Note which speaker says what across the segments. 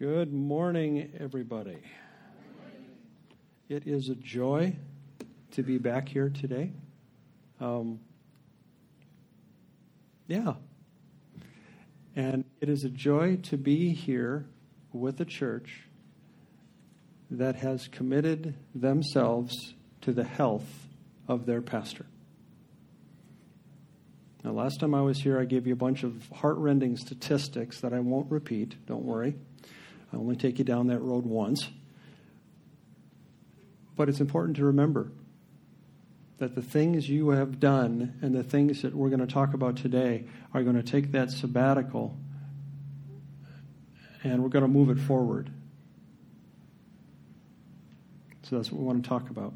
Speaker 1: Good morning, everybody. It is a joy to be back here today. Um, yeah. And it is a joy to be here with a church that has committed themselves to the health of their pastor. Now, last time I was here, I gave you a bunch of heartrending statistics that I won't repeat. Don't worry. I only take you down that road once. But it's important to remember that the things you have done and the things that we're going to talk about today are going to take that sabbatical and we're going to move it forward. So that's what we want to talk about.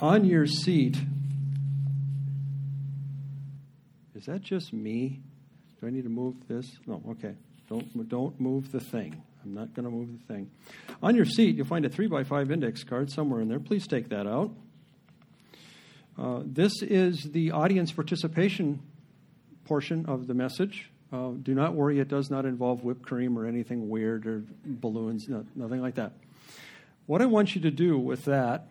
Speaker 1: On your seat, is that just me? Do I need to move this? No, okay. Don't, don't move the thing. I'm not going to move the thing. On your seat, you'll find a 3 by 5 index card somewhere in there. Please take that out. Uh, this is the audience participation portion of the message. Uh, do not worry, it does not involve whipped cream or anything weird or balloons, no, nothing like that. What I want you to do with that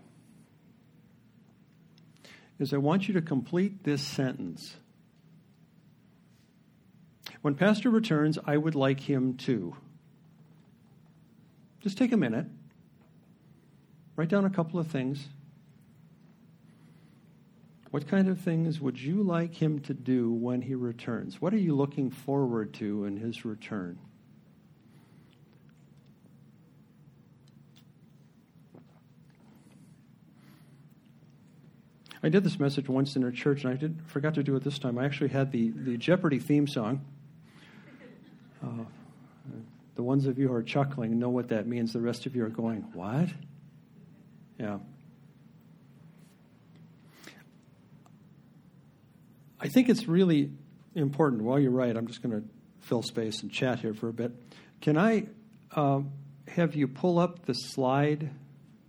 Speaker 1: is I want you to complete this sentence. When Pastor returns, I would like him to. Just take a minute, write down a couple of things. What kind of things would you like him to do when he returns? What are you looking forward to in his return? I did this message once in a church, and I did forgot to do it this time. I actually had the, the Jeopardy theme song. Uh, the ones of you who are chuckling know what that means. The rest of you are going, What? Yeah. I think it's really important. While you're right, I'm just going to fill space and chat here for a bit. Can I uh, have you pull up the slide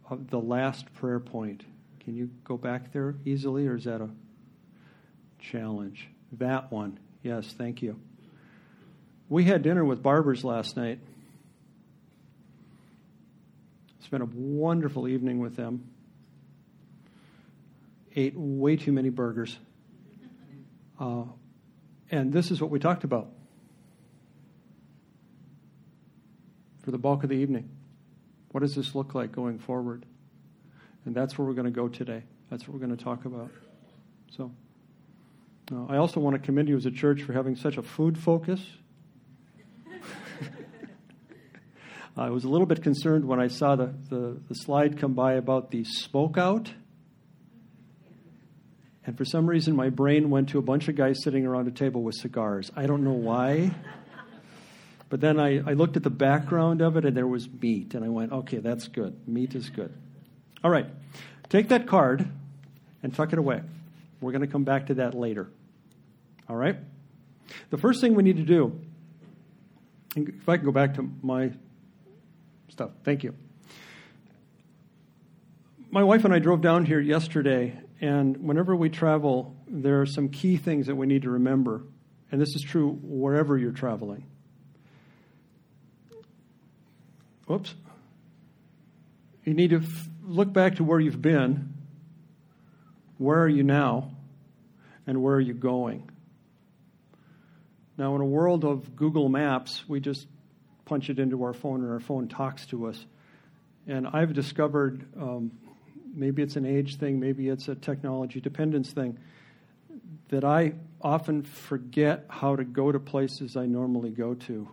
Speaker 1: of the last prayer point? Can you go back there easily, or is that a challenge? That one. Yes, thank you. We had dinner with barbers last night. Spent a wonderful evening with them. Ate way too many burgers. Uh, and this is what we talked about for the bulk of the evening. What does this look like going forward? And that's where we're going to go today. That's what we're going to talk about. So, uh, I also want to commend you as a church for having such a food focus I was a little bit concerned when I saw the, the, the slide come by about the smoke out. And for some reason, my brain went to a bunch of guys sitting around a table with cigars. I don't know why. But then I, I looked at the background of it, and there was meat. And I went, okay, that's good. Meat is good. All right. Take that card and tuck it away. We're going to come back to that later. All right? The first thing we need to do, if I can go back to my stuff. Thank you. My wife and I drove down here yesterday, and whenever we travel, there are some key things that we need to remember. And this is true wherever you're traveling. Whoops. You need to f- look back to where you've been. Where are you now? And where are you going? Now, in a world of Google Maps, we just punch it into our phone and our phone talks to us. And I've discovered um, maybe it's an age thing, maybe it's a technology dependence thing, that I often forget how to go to places I normally go to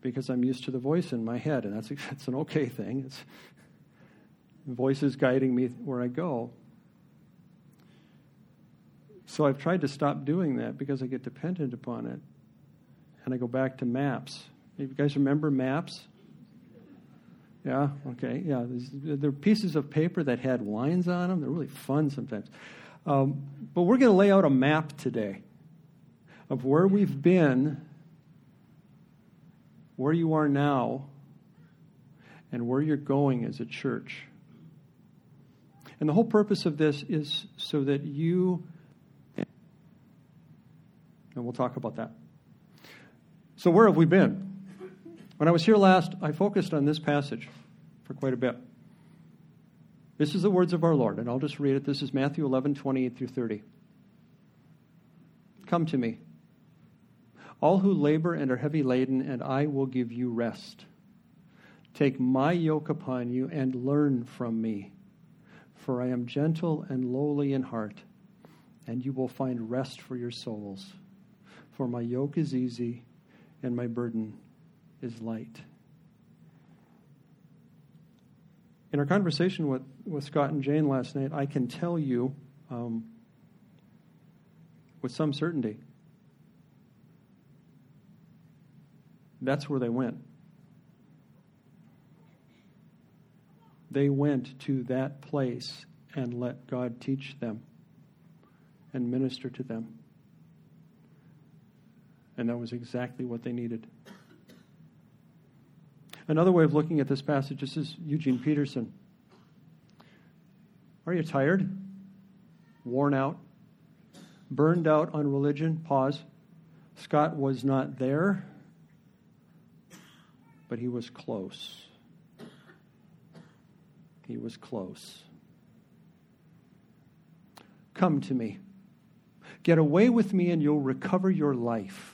Speaker 1: because I'm used to the voice in my head, and that's, that's an okay thing. It's, the voice is guiding me where I go. So I've tried to stop doing that because I get dependent upon it and I go back to maps. You guys remember maps? Yeah, okay, yeah. They're pieces of paper that had lines on them. They're really fun sometimes. Um, but we're going to lay out a map today of where we've been, where you are now, and where you're going as a church. And the whole purpose of this is so that you, and we'll talk about that So, where have we been? When I was here last, I focused on this passage for quite a bit. This is the words of our Lord, and I'll just read it. This is Matthew 11, 28 through 30. Come to me, all who labor and are heavy laden, and I will give you rest. Take my yoke upon you and learn from me, for I am gentle and lowly in heart, and you will find rest for your souls. For my yoke is easy and my burden is light. In our conversation with, with Scott and Jane last night, I can tell you um, with some certainty that's where they went. They went to that place and let God teach them and minister to them. And that was exactly what they needed. Another way of looking at this passage, this is Eugene Peterson. Are you tired? Worn out? Burned out on religion? Pause. Scott was not there, but he was close. He was close. Come to me. Get away with me, and you'll recover your life.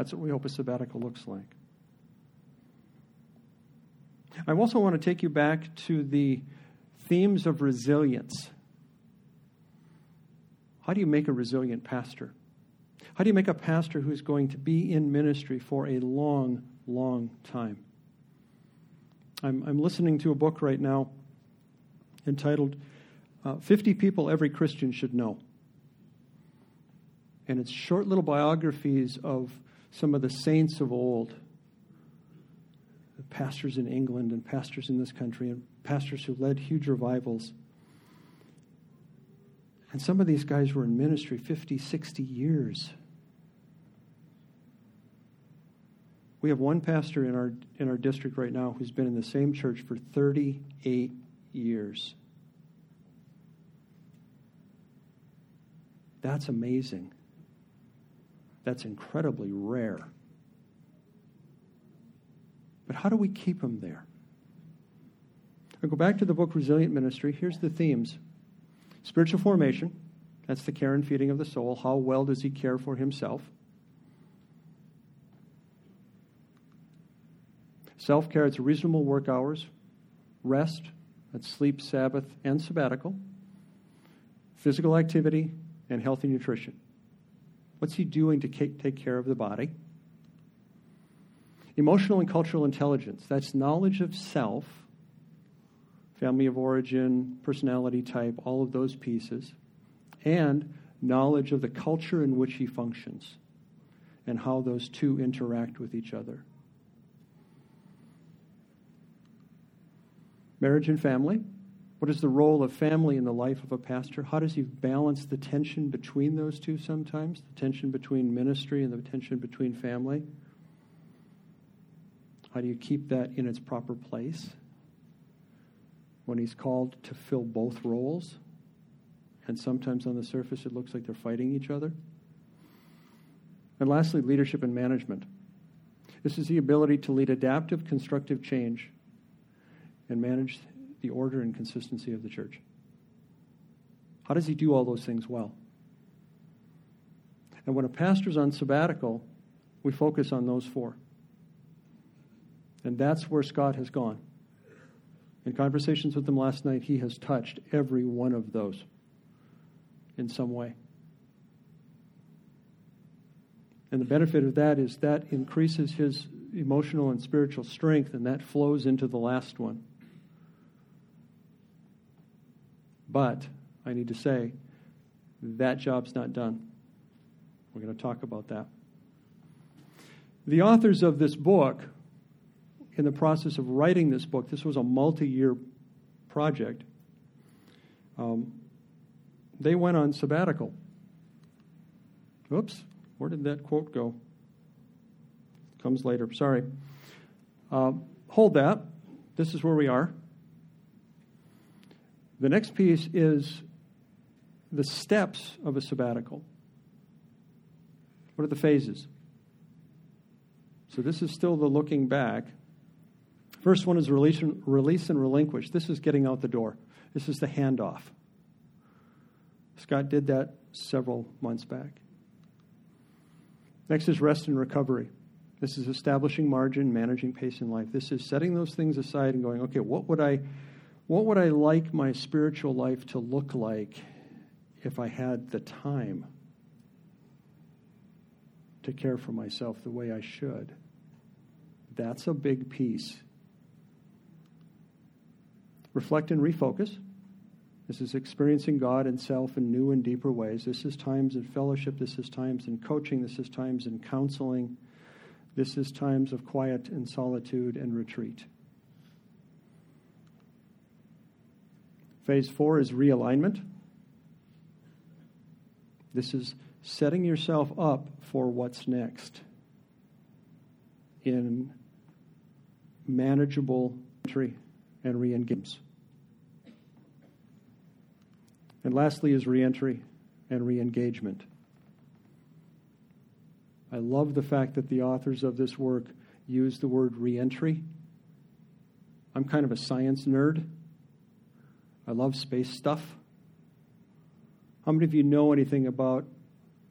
Speaker 1: That's what we hope a sabbatical looks like. I also want to take you back to the themes of resilience. How do you make a resilient pastor? How do you make a pastor who's going to be in ministry for a long, long time? I'm, I'm listening to a book right now entitled uh, 50 People Every Christian Should Know. And it's short little biographies of some of the saints of old pastors in England and pastors in this country and pastors who led huge revivals. And some of these guys were in ministry 50, 60 years. We have one pastor in our, in our district right now who's been in the same church for 38 years. That's amazing. That's incredibly rare. But how do we keep them there? I go back to the book Resilient Ministry. Here's the themes spiritual formation, that's the care and feeding of the soul. How well does he care for himself? Self care, it's reasonable work hours. Rest, that's sleep, Sabbath, and sabbatical. Physical activity and healthy nutrition. What's he doing to take care of the body? Emotional and cultural intelligence that's knowledge of self, family of origin, personality type, all of those pieces, and knowledge of the culture in which he functions and how those two interact with each other. Marriage and family. What is the role of family in the life of a pastor? How does he balance the tension between those two sometimes? The tension between ministry and the tension between family? How do you keep that in its proper place? When he's called to fill both roles, and sometimes on the surface it looks like they're fighting each other. And lastly, leadership and management. This is the ability to lead adaptive, constructive change and manage the order and consistency of the church. How does he do all those things well? And when a pastor's on sabbatical, we focus on those four. And that's where Scott has gone. In conversations with him last night, he has touched every one of those in some way. And the benefit of that is that increases his emotional and spiritual strength, and that flows into the last one. But I need to say, that job's not done. We're going to talk about that. The authors of this book, in the process of writing this book, this was a multi year project, um, they went on sabbatical. Oops, where did that quote go? Comes later, sorry. Uh, hold that. This is where we are. The next piece is the steps of a sabbatical. What are the phases? So this is still the looking back. First one is release and, release and relinquish. This is getting out the door. This is the handoff. Scott did that several months back. Next is rest and recovery. This is establishing margin, managing pace in life. This is setting those things aside and going, okay, what would I what would I like my spiritual life to look like if I had the time to care for myself the way I should? That's a big piece. Reflect and refocus. This is experiencing God and self in new and deeper ways. This is times in fellowship. This is times in coaching. This is times in counseling. This is times of quiet and solitude and retreat. Phase four is realignment. This is setting yourself up for what's next in manageable entry and re engagement. And lastly is reentry and re engagement. I love the fact that the authors of this work use the word reentry. I'm kind of a science nerd. I love space stuff. How many of you know anything about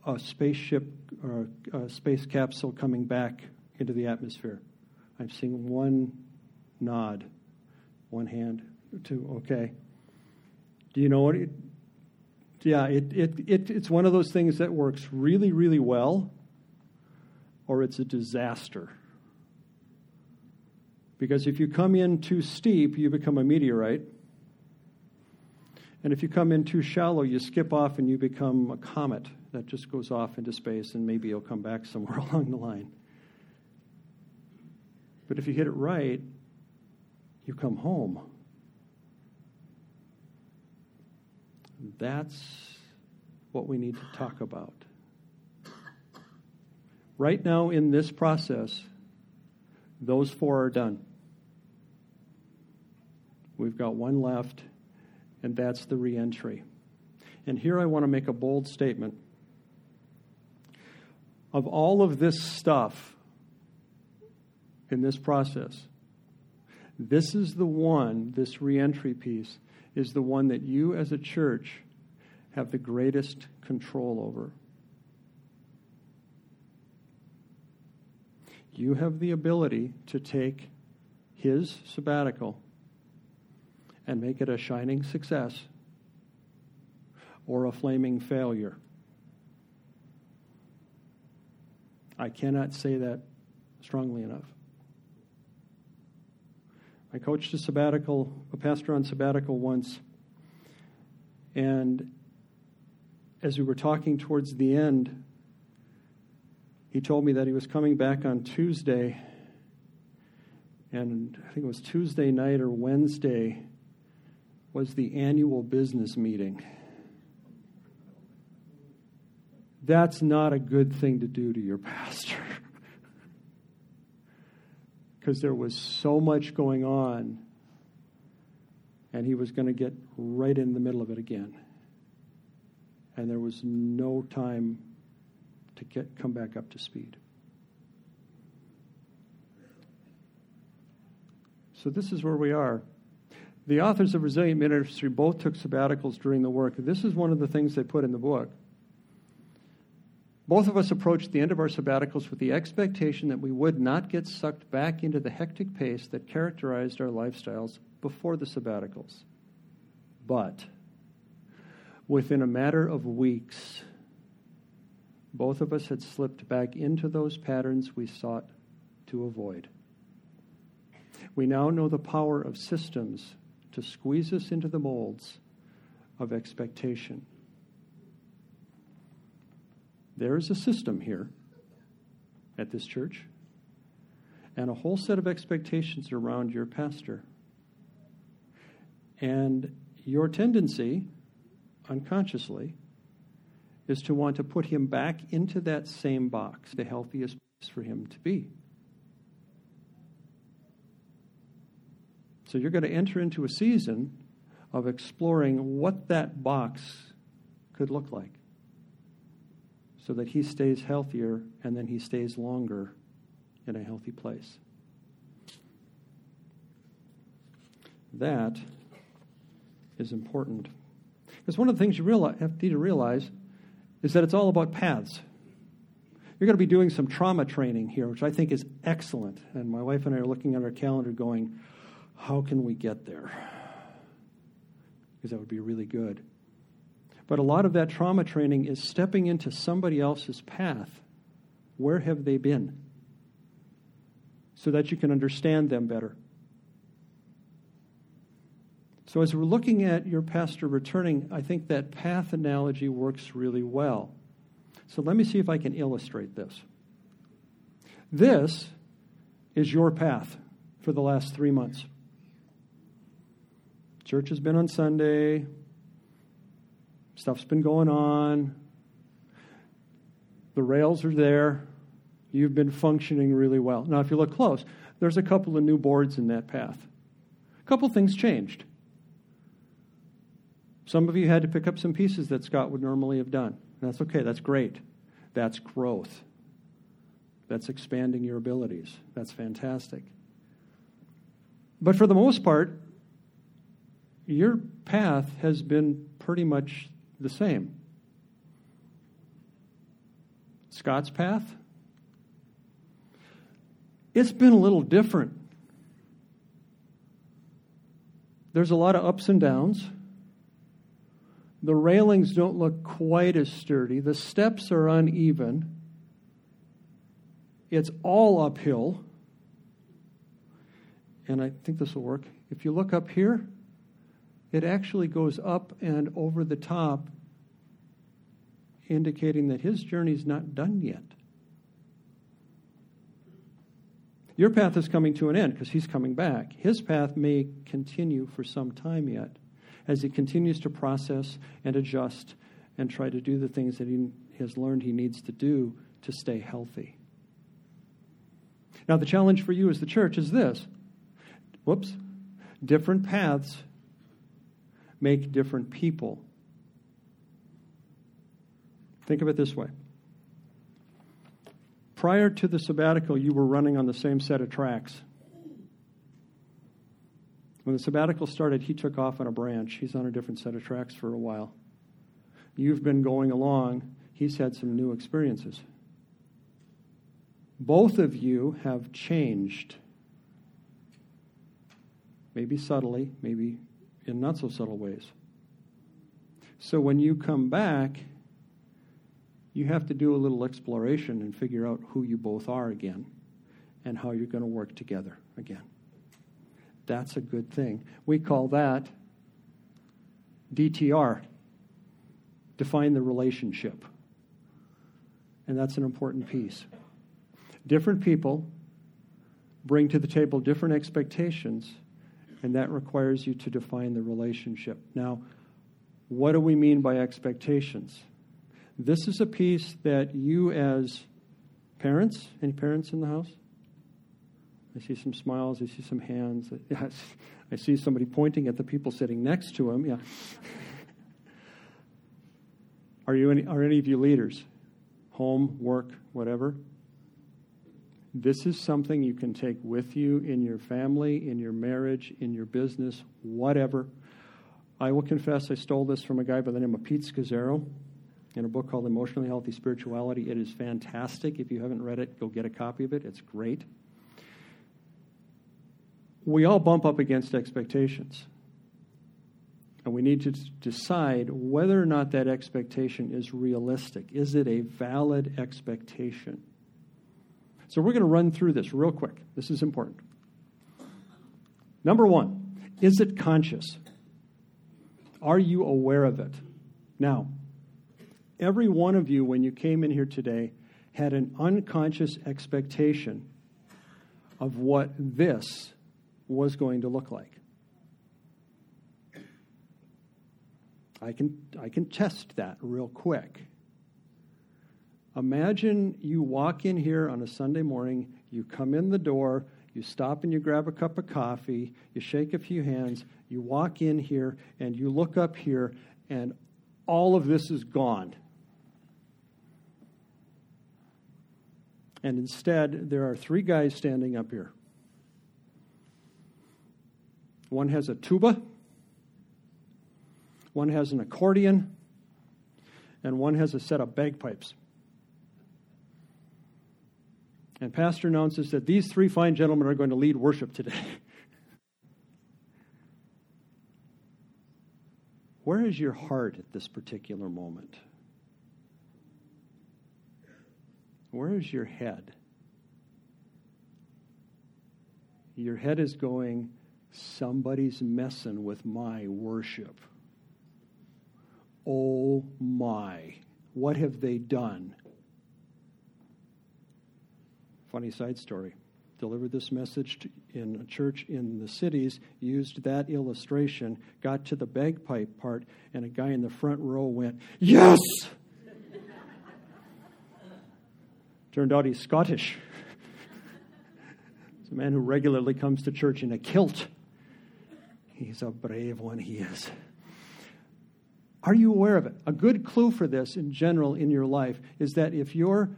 Speaker 1: a spaceship or a space capsule coming back into the atmosphere? I'm seeing one nod, one hand, two. Okay. Do you know what? It, yeah, it, it, it, it's one of those things that works really, really well, or it's a disaster. Because if you come in too steep, you become a meteorite. And if you come in too shallow, you skip off and you become a comet that just goes off into space and maybe you'll come back somewhere along the line. But if you hit it right, you come home. That's what we need to talk about. Right now, in this process, those four are done. We've got one left and that's the reentry. And here I want to make a bold statement. Of all of this stuff in this process, this is the one, this reentry piece, is the one that you as a church have the greatest control over. You have the ability to take his sabbatical and make it a shining success or a flaming failure. I cannot say that strongly enough. I coached a sabbatical, a pastor on sabbatical once, and as we were talking towards the end, he told me that he was coming back on Tuesday, and I think it was Tuesday night or Wednesday was the annual business meeting. That's not a good thing to do to your pastor. Because there was so much going on, and he was going to get right in the middle of it again. And there was no time to get, come back up to speed. So, this is where we are. The authors of Resilient Ministry both took sabbaticals during the work. This is one of the things they put in the book. Both of us approached the end of our sabbaticals with the expectation that we would not get sucked back into the hectic pace that characterized our lifestyles before the sabbaticals. But within a matter of weeks, both of us had slipped back into those patterns we sought to avoid. We now know the power of systems to squeeze us into the molds of expectation. There is a system here at this church and a whole set of expectations around your pastor. And your tendency, unconsciously, is to want to put him back into that same box, the healthiest place for him to be. So you're going to enter into a season of exploring what that box could look like so that he stays healthier and then he stays longer in a healthy place. That is important. Because one of the things you realize, have to realize is that it's all about paths. You're going to be doing some trauma training here, which I think is excellent. And my wife and I are looking at our calendar going, how can we get there? Because that would be really good. But a lot of that trauma training is stepping into somebody else's path. Where have they been? So that you can understand them better. So, as we're looking at your pastor returning, I think that path analogy works really well. So, let me see if I can illustrate this. This is your path for the last three months. Church has been on Sunday, stuff's been going on, the rails are there, you've been functioning really well. Now, if you look close, there's a couple of new boards in that path. A couple things changed. Some of you had to pick up some pieces that Scott would normally have done. That's okay, that's great. That's growth. That's expanding your abilities. That's fantastic. But for the most part, your path has been pretty much the same. Scott's path? It's been a little different. There's a lot of ups and downs. The railings don't look quite as sturdy. The steps are uneven. It's all uphill. And I think this will work. If you look up here, it actually goes up and over the top, indicating that his journey is not done yet. Your path is coming to an end because he's coming back. His path may continue for some time yet as he continues to process and adjust and try to do the things that he has learned he needs to do to stay healthy. Now, the challenge for you as the church is this whoops, different paths make different people. Think of it this way. Prior to the sabbatical, you were running on the same set of tracks. When the sabbatical started, he took off on a branch. He's on a different set of tracks for a while. You've been going along, he's had some new experiences. Both of you have changed. Maybe subtly, maybe in not so subtle ways. So when you come back, you have to do a little exploration and figure out who you both are again and how you're going to work together again. That's a good thing. We call that DTR, define the relationship. And that's an important piece. Different people bring to the table different expectations, and that requires you to define the relationship. Now, what do we mean by expectations? This is a piece that you, as parents, any parents in the house? I see some smiles. I see some hands. I see somebody pointing at the people sitting next to him. Yeah. are you any, are any of you leaders? Home, work, whatever. This is something you can take with you in your family, in your marriage, in your business, whatever. I will confess I stole this from a guy by the name of Pete Scazzero in a book called Emotionally Healthy Spirituality. It is fantastic. If you haven't read it, go get a copy of it. It's great we all bump up against expectations. And we need to decide whether or not that expectation is realistic. Is it a valid expectation? So we're going to run through this real quick. This is important. Number one, is it conscious? Are you aware of it? Now, every one of you, when you came in here today, had an unconscious expectation of what this was going to look like. I can, I can test that real quick. Imagine you walk in here on a Sunday morning, you come in the door, you stop and you grab a cup of coffee, you shake a few hands, you walk in here, and you look up here, and all of this is gone. And instead, there are three guys standing up here. One has a tuba, one has an accordion, and one has a set of bagpipes. And Pastor announces that these three fine gentlemen are going to lead worship today. Where is your heart at this particular moment? Where is your head? Your head is going, somebody's messing with my worship. Oh my, what have they done? Funny side story. Delivered this message in a church in the cities, used that illustration, got to the bagpipe part, and a guy in the front row went, Yes! Turned out he's Scottish. It's a man who regularly comes to church in a kilt. He's a brave one, he is. Are you aware of it? A good clue for this in general in your life is that if you're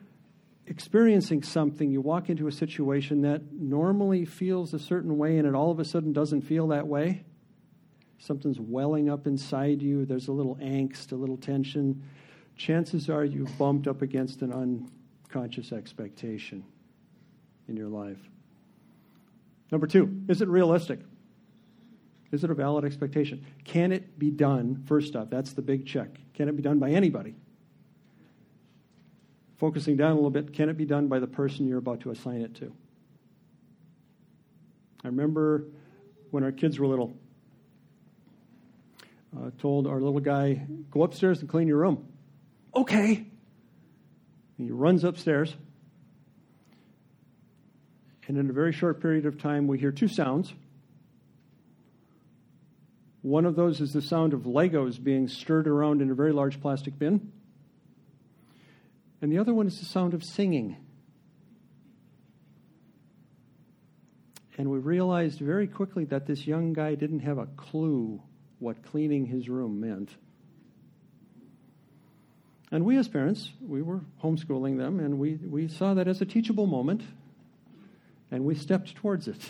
Speaker 1: experiencing something, you walk into a situation that normally feels a certain way and it all of a sudden doesn't feel that way. Something's welling up inside you, there's a little angst, a little tension. Chances are you've bumped up against an unconscious expectation in your life. Number two, is it realistic? Is it a valid expectation? Can it be done? First off, that's the big check. Can it be done by anybody? Focusing down a little bit, can it be done by the person you're about to assign it to? I remember when our kids were little, uh, told our little guy, go upstairs and clean your room. Okay. And he runs upstairs. And in a very short period of time, we hear two sounds. One of those is the sound of Legos being stirred around in a very large plastic bin and the other one is the sound of singing. And we realized very quickly that this young guy didn't have a clue what cleaning his room meant. And we, as parents, we were homeschooling them, and we, we saw that as a teachable moment, and we stepped towards it,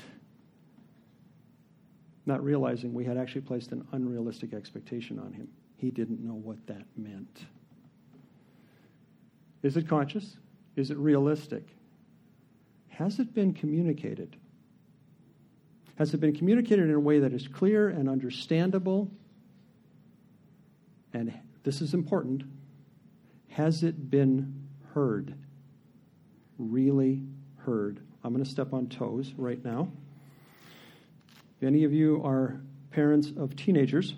Speaker 1: not realizing we had actually placed an unrealistic expectation on him. He didn't know what that meant. Is it conscious? Is it realistic? Has it been communicated? Has it been communicated in a way that is clear and understandable? And this is important. Has it been heard? Really heard? I'm going to step on toes right now. If any of you are parents of teenagers,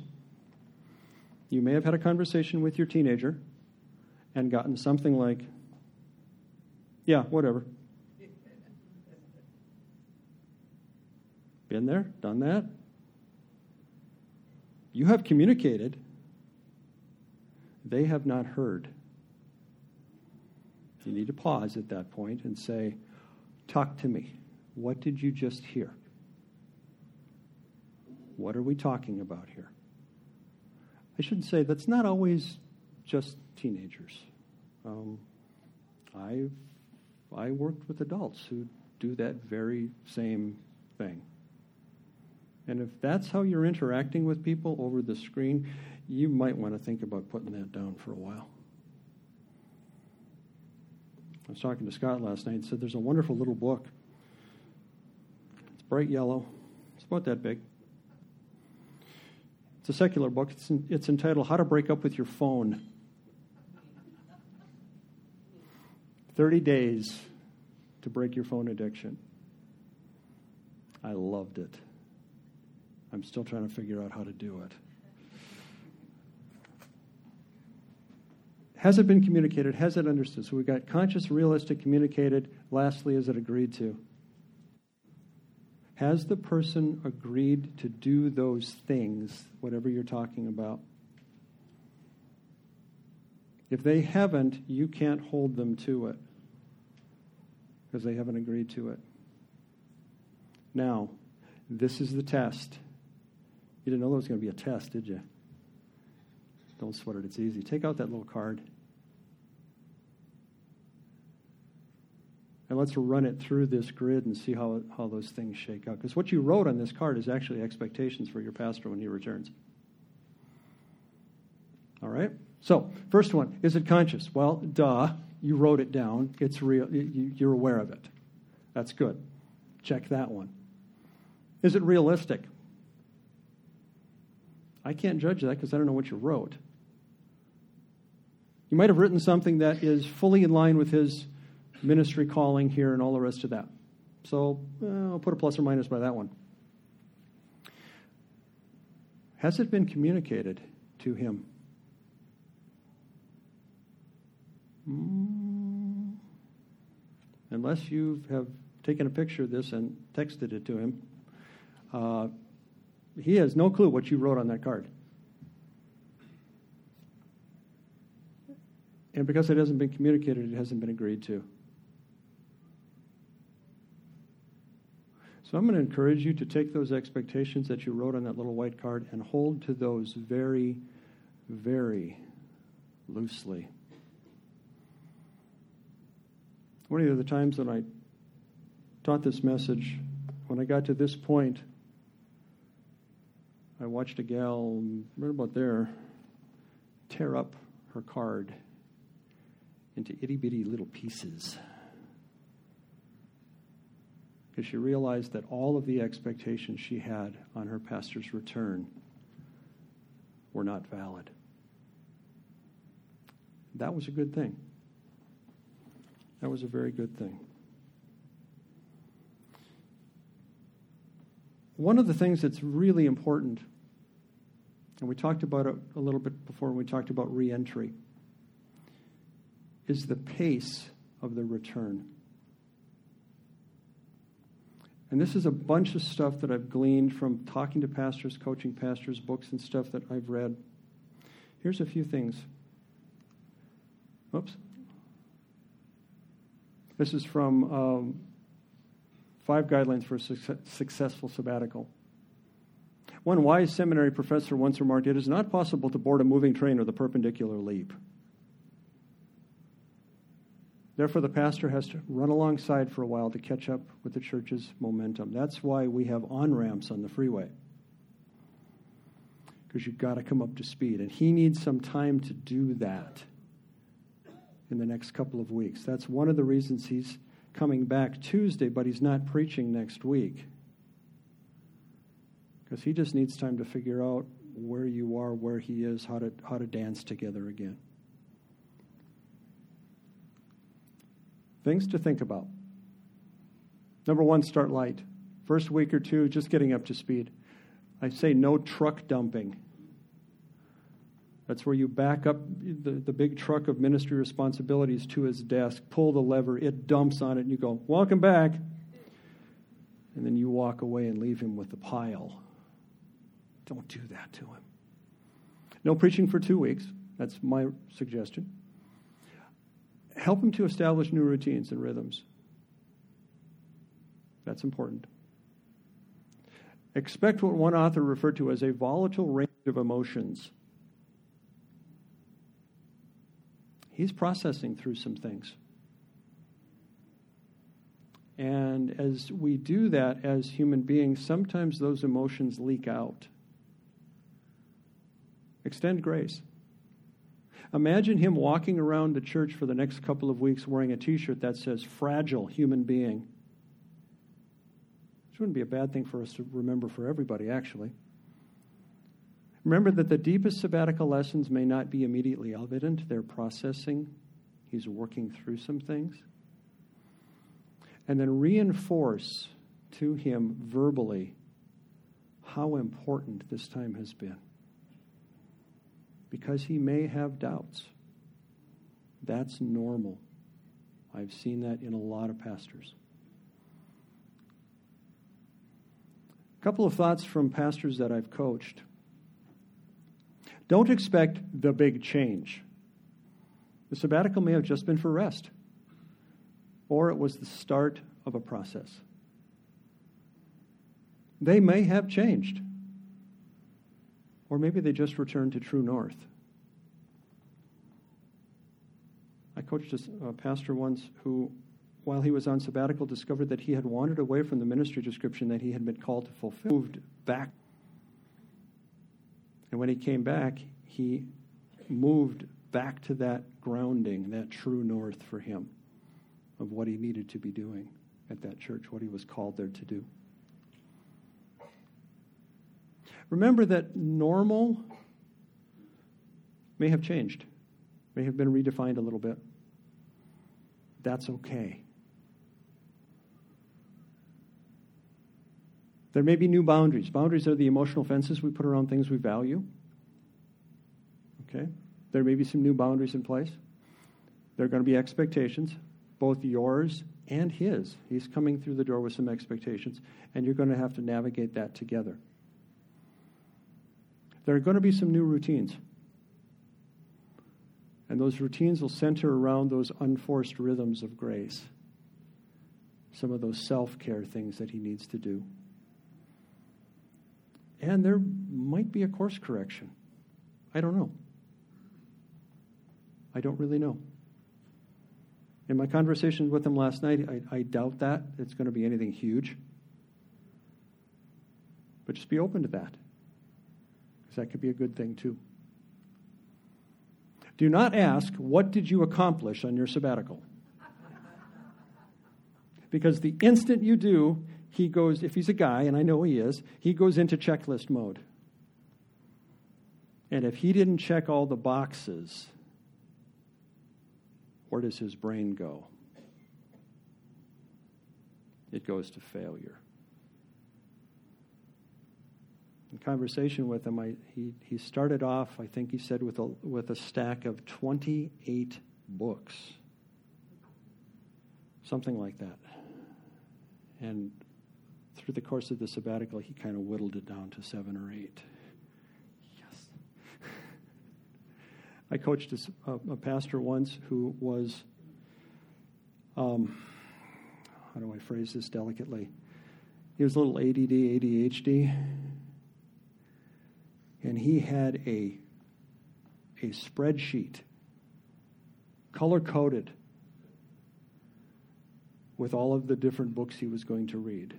Speaker 1: you may have had a conversation with your teenager and gotten something like, yeah, whatever. Been there, done that. You have communicated, they have not heard. You need to pause at that point and say, Talk to me. What did you just hear? What are we talking about here? I should say that's not always just teenagers. Um, I've I worked with adults who do that very same thing. And if that's how you're interacting with people over the screen, you might want to think about putting that down for a while. I was talking to Scott last night and said there's a wonderful little book. It's bright yellow. It's about that big. It's a secular book. It's, it's entitled How to Break Up with Your Phone. 30 days to break your phone addiction. I loved it. I'm still trying to figure out how to do it. Has it been communicated? Has it understood? So we've got conscious, realistic, communicated. Lastly, is it agreed to? Has the person agreed to do those things, whatever you're talking about? If they haven't, you can't hold them to it because they haven't agreed to it. Now, this is the test. You didn't know there was going to be a test, did you? Don't sweat it, it's easy. Take out that little card. And let's run it through this grid and see how, how those things shake out. Because what you wrote on this card is actually expectations for your pastor when he returns. All right? So, first one is it conscious? Well, duh. You wrote it down. It's real. You're aware of it. That's good. Check that one. Is it realistic? I can't judge that because I don't know what you wrote. You might have written something that is fully in line with his ministry calling here and all the rest of that. So uh, I'll put a plus or minus by that one. Has it been communicated to him? Mm. Unless you have taken a picture of this and texted it to him, uh, he has no clue what you wrote on that card. And because it hasn't been communicated, it hasn't been agreed to. So I'm going to encourage you to take those expectations that you wrote on that little white card and hold to those very, very loosely. One of the times when I taught this message, when I got to this point, I watched a gal right about there tear up her card into itty bitty little pieces. Because she realized that all of the expectations she had on her pastor's return were not valid. That was a good thing. That was a very good thing. One of the things that's really important, and we talked about it a little bit before when we talked about reentry, is the pace of the return. And this is a bunch of stuff that I've gleaned from talking to pastors, coaching pastors, books and stuff that I've read. Here's a few things. Oops. This is from um, Five Guidelines for a Successful Sabbatical. One wise seminary professor once remarked It is not possible to board a moving train with a perpendicular leap. Therefore, the pastor has to run alongside for a while to catch up with the church's momentum. That's why we have on ramps on the freeway, because you've got to come up to speed. And he needs some time to do that in the next couple of weeks. That's one of the reasons he's coming back Tuesday, but he's not preaching next week. Because he just needs time to figure out where you are, where he is, how to, how to dance together again. Things to think about. Number one, start light. First week or two, just getting up to speed. I say no truck dumping. That's where you back up the, the big truck of ministry responsibilities to his desk, pull the lever, it dumps on it, and you go, Welcome back. And then you walk away and leave him with the pile. Don't do that to him. No preaching for two weeks. That's my suggestion. Help him to establish new routines and rhythms. That's important. Expect what one author referred to as a volatile range of emotions. He's processing through some things. And as we do that as human beings, sometimes those emotions leak out. Extend grace. Imagine him walking around the church for the next couple of weeks wearing a t shirt that says fragile human being. Which wouldn't be a bad thing for us to remember for everybody, actually. Remember that the deepest sabbatical lessons may not be immediately evident, they're processing. He's working through some things. And then reinforce to him verbally how important this time has been. Because he may have doubts. That's normal. I've seen that in a lot of pastors. A couple of thoughts from pastors that I've coached. Don't expect the big change. The sabbatical may have just been for rest, or it was the start of a process. They may have changed, or maybe they just returned to true north. I coached a pastor once who, while he was on sabbatical, discovered that he had wandered away from the ministry description that he had been called to fulfill, moved back. And when he came back, he moved back to that grounding, that true north for him of what he needed to be doing at that church, what he was called there to do. Remember that normal may have changed, may have been redefined a little bit. That's okay. There may be new boundaries. Boundaries are the emotional fences we put around things we value. Okay? There may be some new boundaries in place. There are going to be expectations, both yours and his. He's coming through the door with some expectations, and you're going to have to navigate that together. There are going to be some new routines. And those routines will center around those unforced rhythms of grace, some of those self care things that he needs to do. And there might be a course correction. I don't know. I don't really know. In my conversations with him last night, I, I doubt that it's going to be anything huge. But just be open to that, because that could be a good thing too. Do not ask, What did you accomplish on your sabbatical? Because the instant you do, he goes, if he's a guy, and I know he is, he goes into checklist mode. And if he didn't check all the boxes, where does his brain go? It goes to failure. In conversation with him, I, he, he started off, I think he said, with a, with a stack of 28 books. Something like that. And through the course of the sabbatical, he kind of whittled it down to seven or eight. Yes. I coached a, a pastor once who was, um, how do I phrase this delicately? He was a little ADD, ADHD, and he had a, a spreadsheet, color coded, with all of the different books he was going to read.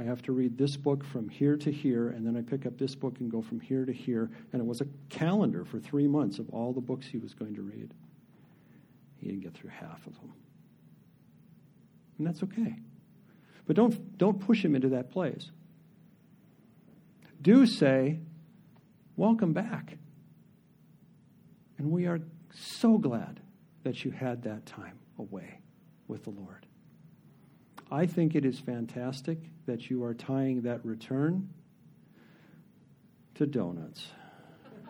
Speaker 1: I have to read this book from here to here, and then I pick up this book and go from here to here. And it was a calendar for three months of all the books he was going to read. He didn't get through half of them. And that's okay. But don't, don't push him into that place. Do say, Welcome back. And we are so glad that you had that time away with the Lord. I think it is fantastic that you are tying that return to donuts.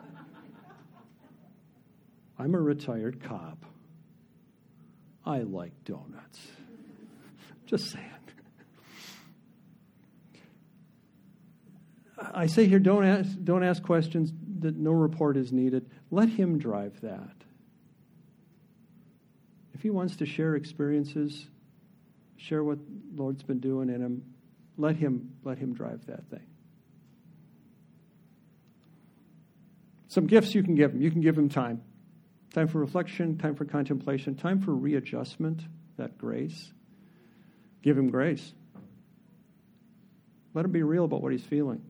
Speaker 1: I'm a retired cop. I like donuts. Just saying. I say here don't ask, don't ask questions that no report is needed. Let him drive that. If he wants to share experiences, share what Lord's been doing in him. Let him let him drive that thing. Some gifts you can give him. You can give him time. Time for reflection, time for contemplation, time for readjustment, that grace. Give him grace. Let him be real about what he's feeling.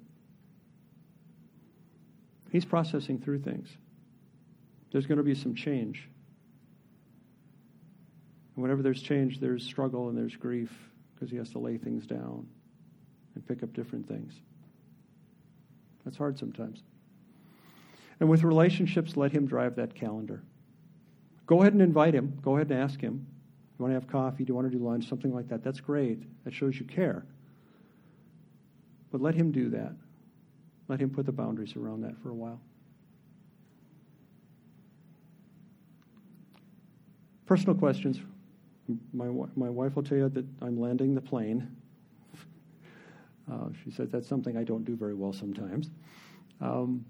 Speaker 1: He's processing through things. There's going to be some change. Whenever there's change, there's struggle and there's grief because he has to lay things down and pick up different things. That's hard sometimes. And with relationships, let him drive that calendar. Go ahead and invite him. Go ahead and ask him. Do you want to have coffee? Do you want to do lunch? Something like that. That's great. That shows you care. But let him do that. Let him put the boundaries around that for a while. Personal questions my, my wife will tell you that I'm landing the plane. Uh, she says That's something I don't do very well sometimes. Um,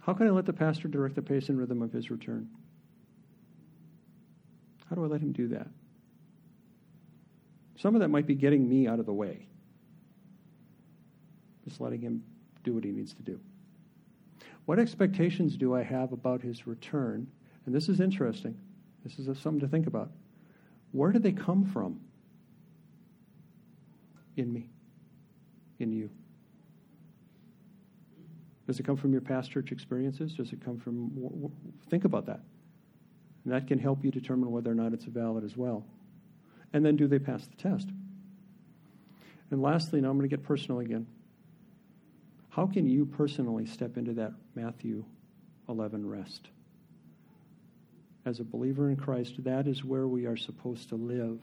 Speaker 1: how can I let the pastor direct the pace and rhythm of his return? How do I let him do that? Some of that might be getting me out of the way, just letting him do what he needs to do. What expectations do I have about his return? And this is interesting. This is something to think about. Where do they come from? In me, in you. Does it come from your past church experiences? Does it come from. Think about that. And that can help you determine whether or not it's valid as well. And then do they pass the test? And lastly, now I'm going to get personal again. How can you personally step into that Matthew 11 rest? As a believer in Christ, that is where we are supposed to live.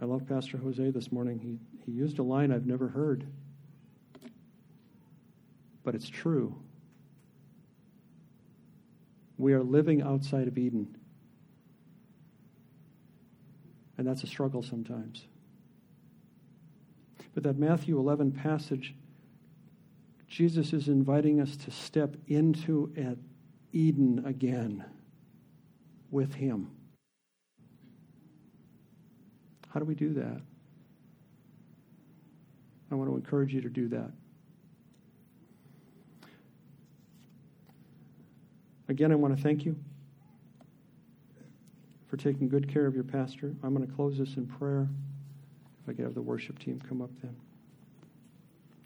Speaker 1: I love Pastor Jose this morning. He, he used a line I've never heard, but it's true. We are living outside of Eden. And that's a struggle sometimes. But that Matthew 11 passage, Jesus is inviting us to step into Eden again with Him. How do we do that? I want to encourage you to do that. Again, I want to thank you for taking good care of your pastor. I'm going to close this in prayer. If I could have the worship team come up then.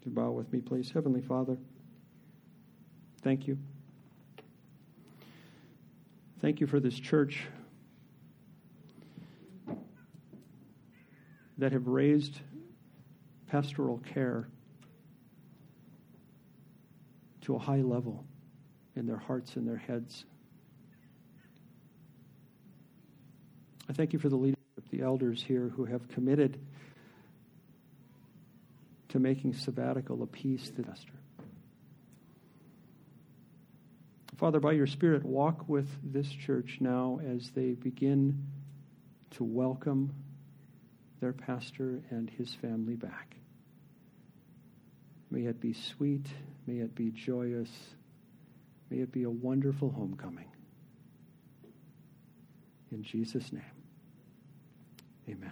Speaker 1: To bow with me, please. Heavenly Father, thank you. Thank you for this church that have raised pastoral care to a high level in their hearts and their heads. I thank you for the leadership, the elders here who have committed to making sabbatical a peace to Esther. Father, by your Spirit, walk with this church now as they begin to welcome their pastor and his family back. May it be sweet. May it be joyous. May it be a wonderful homecoming. In Jesus' name, amen.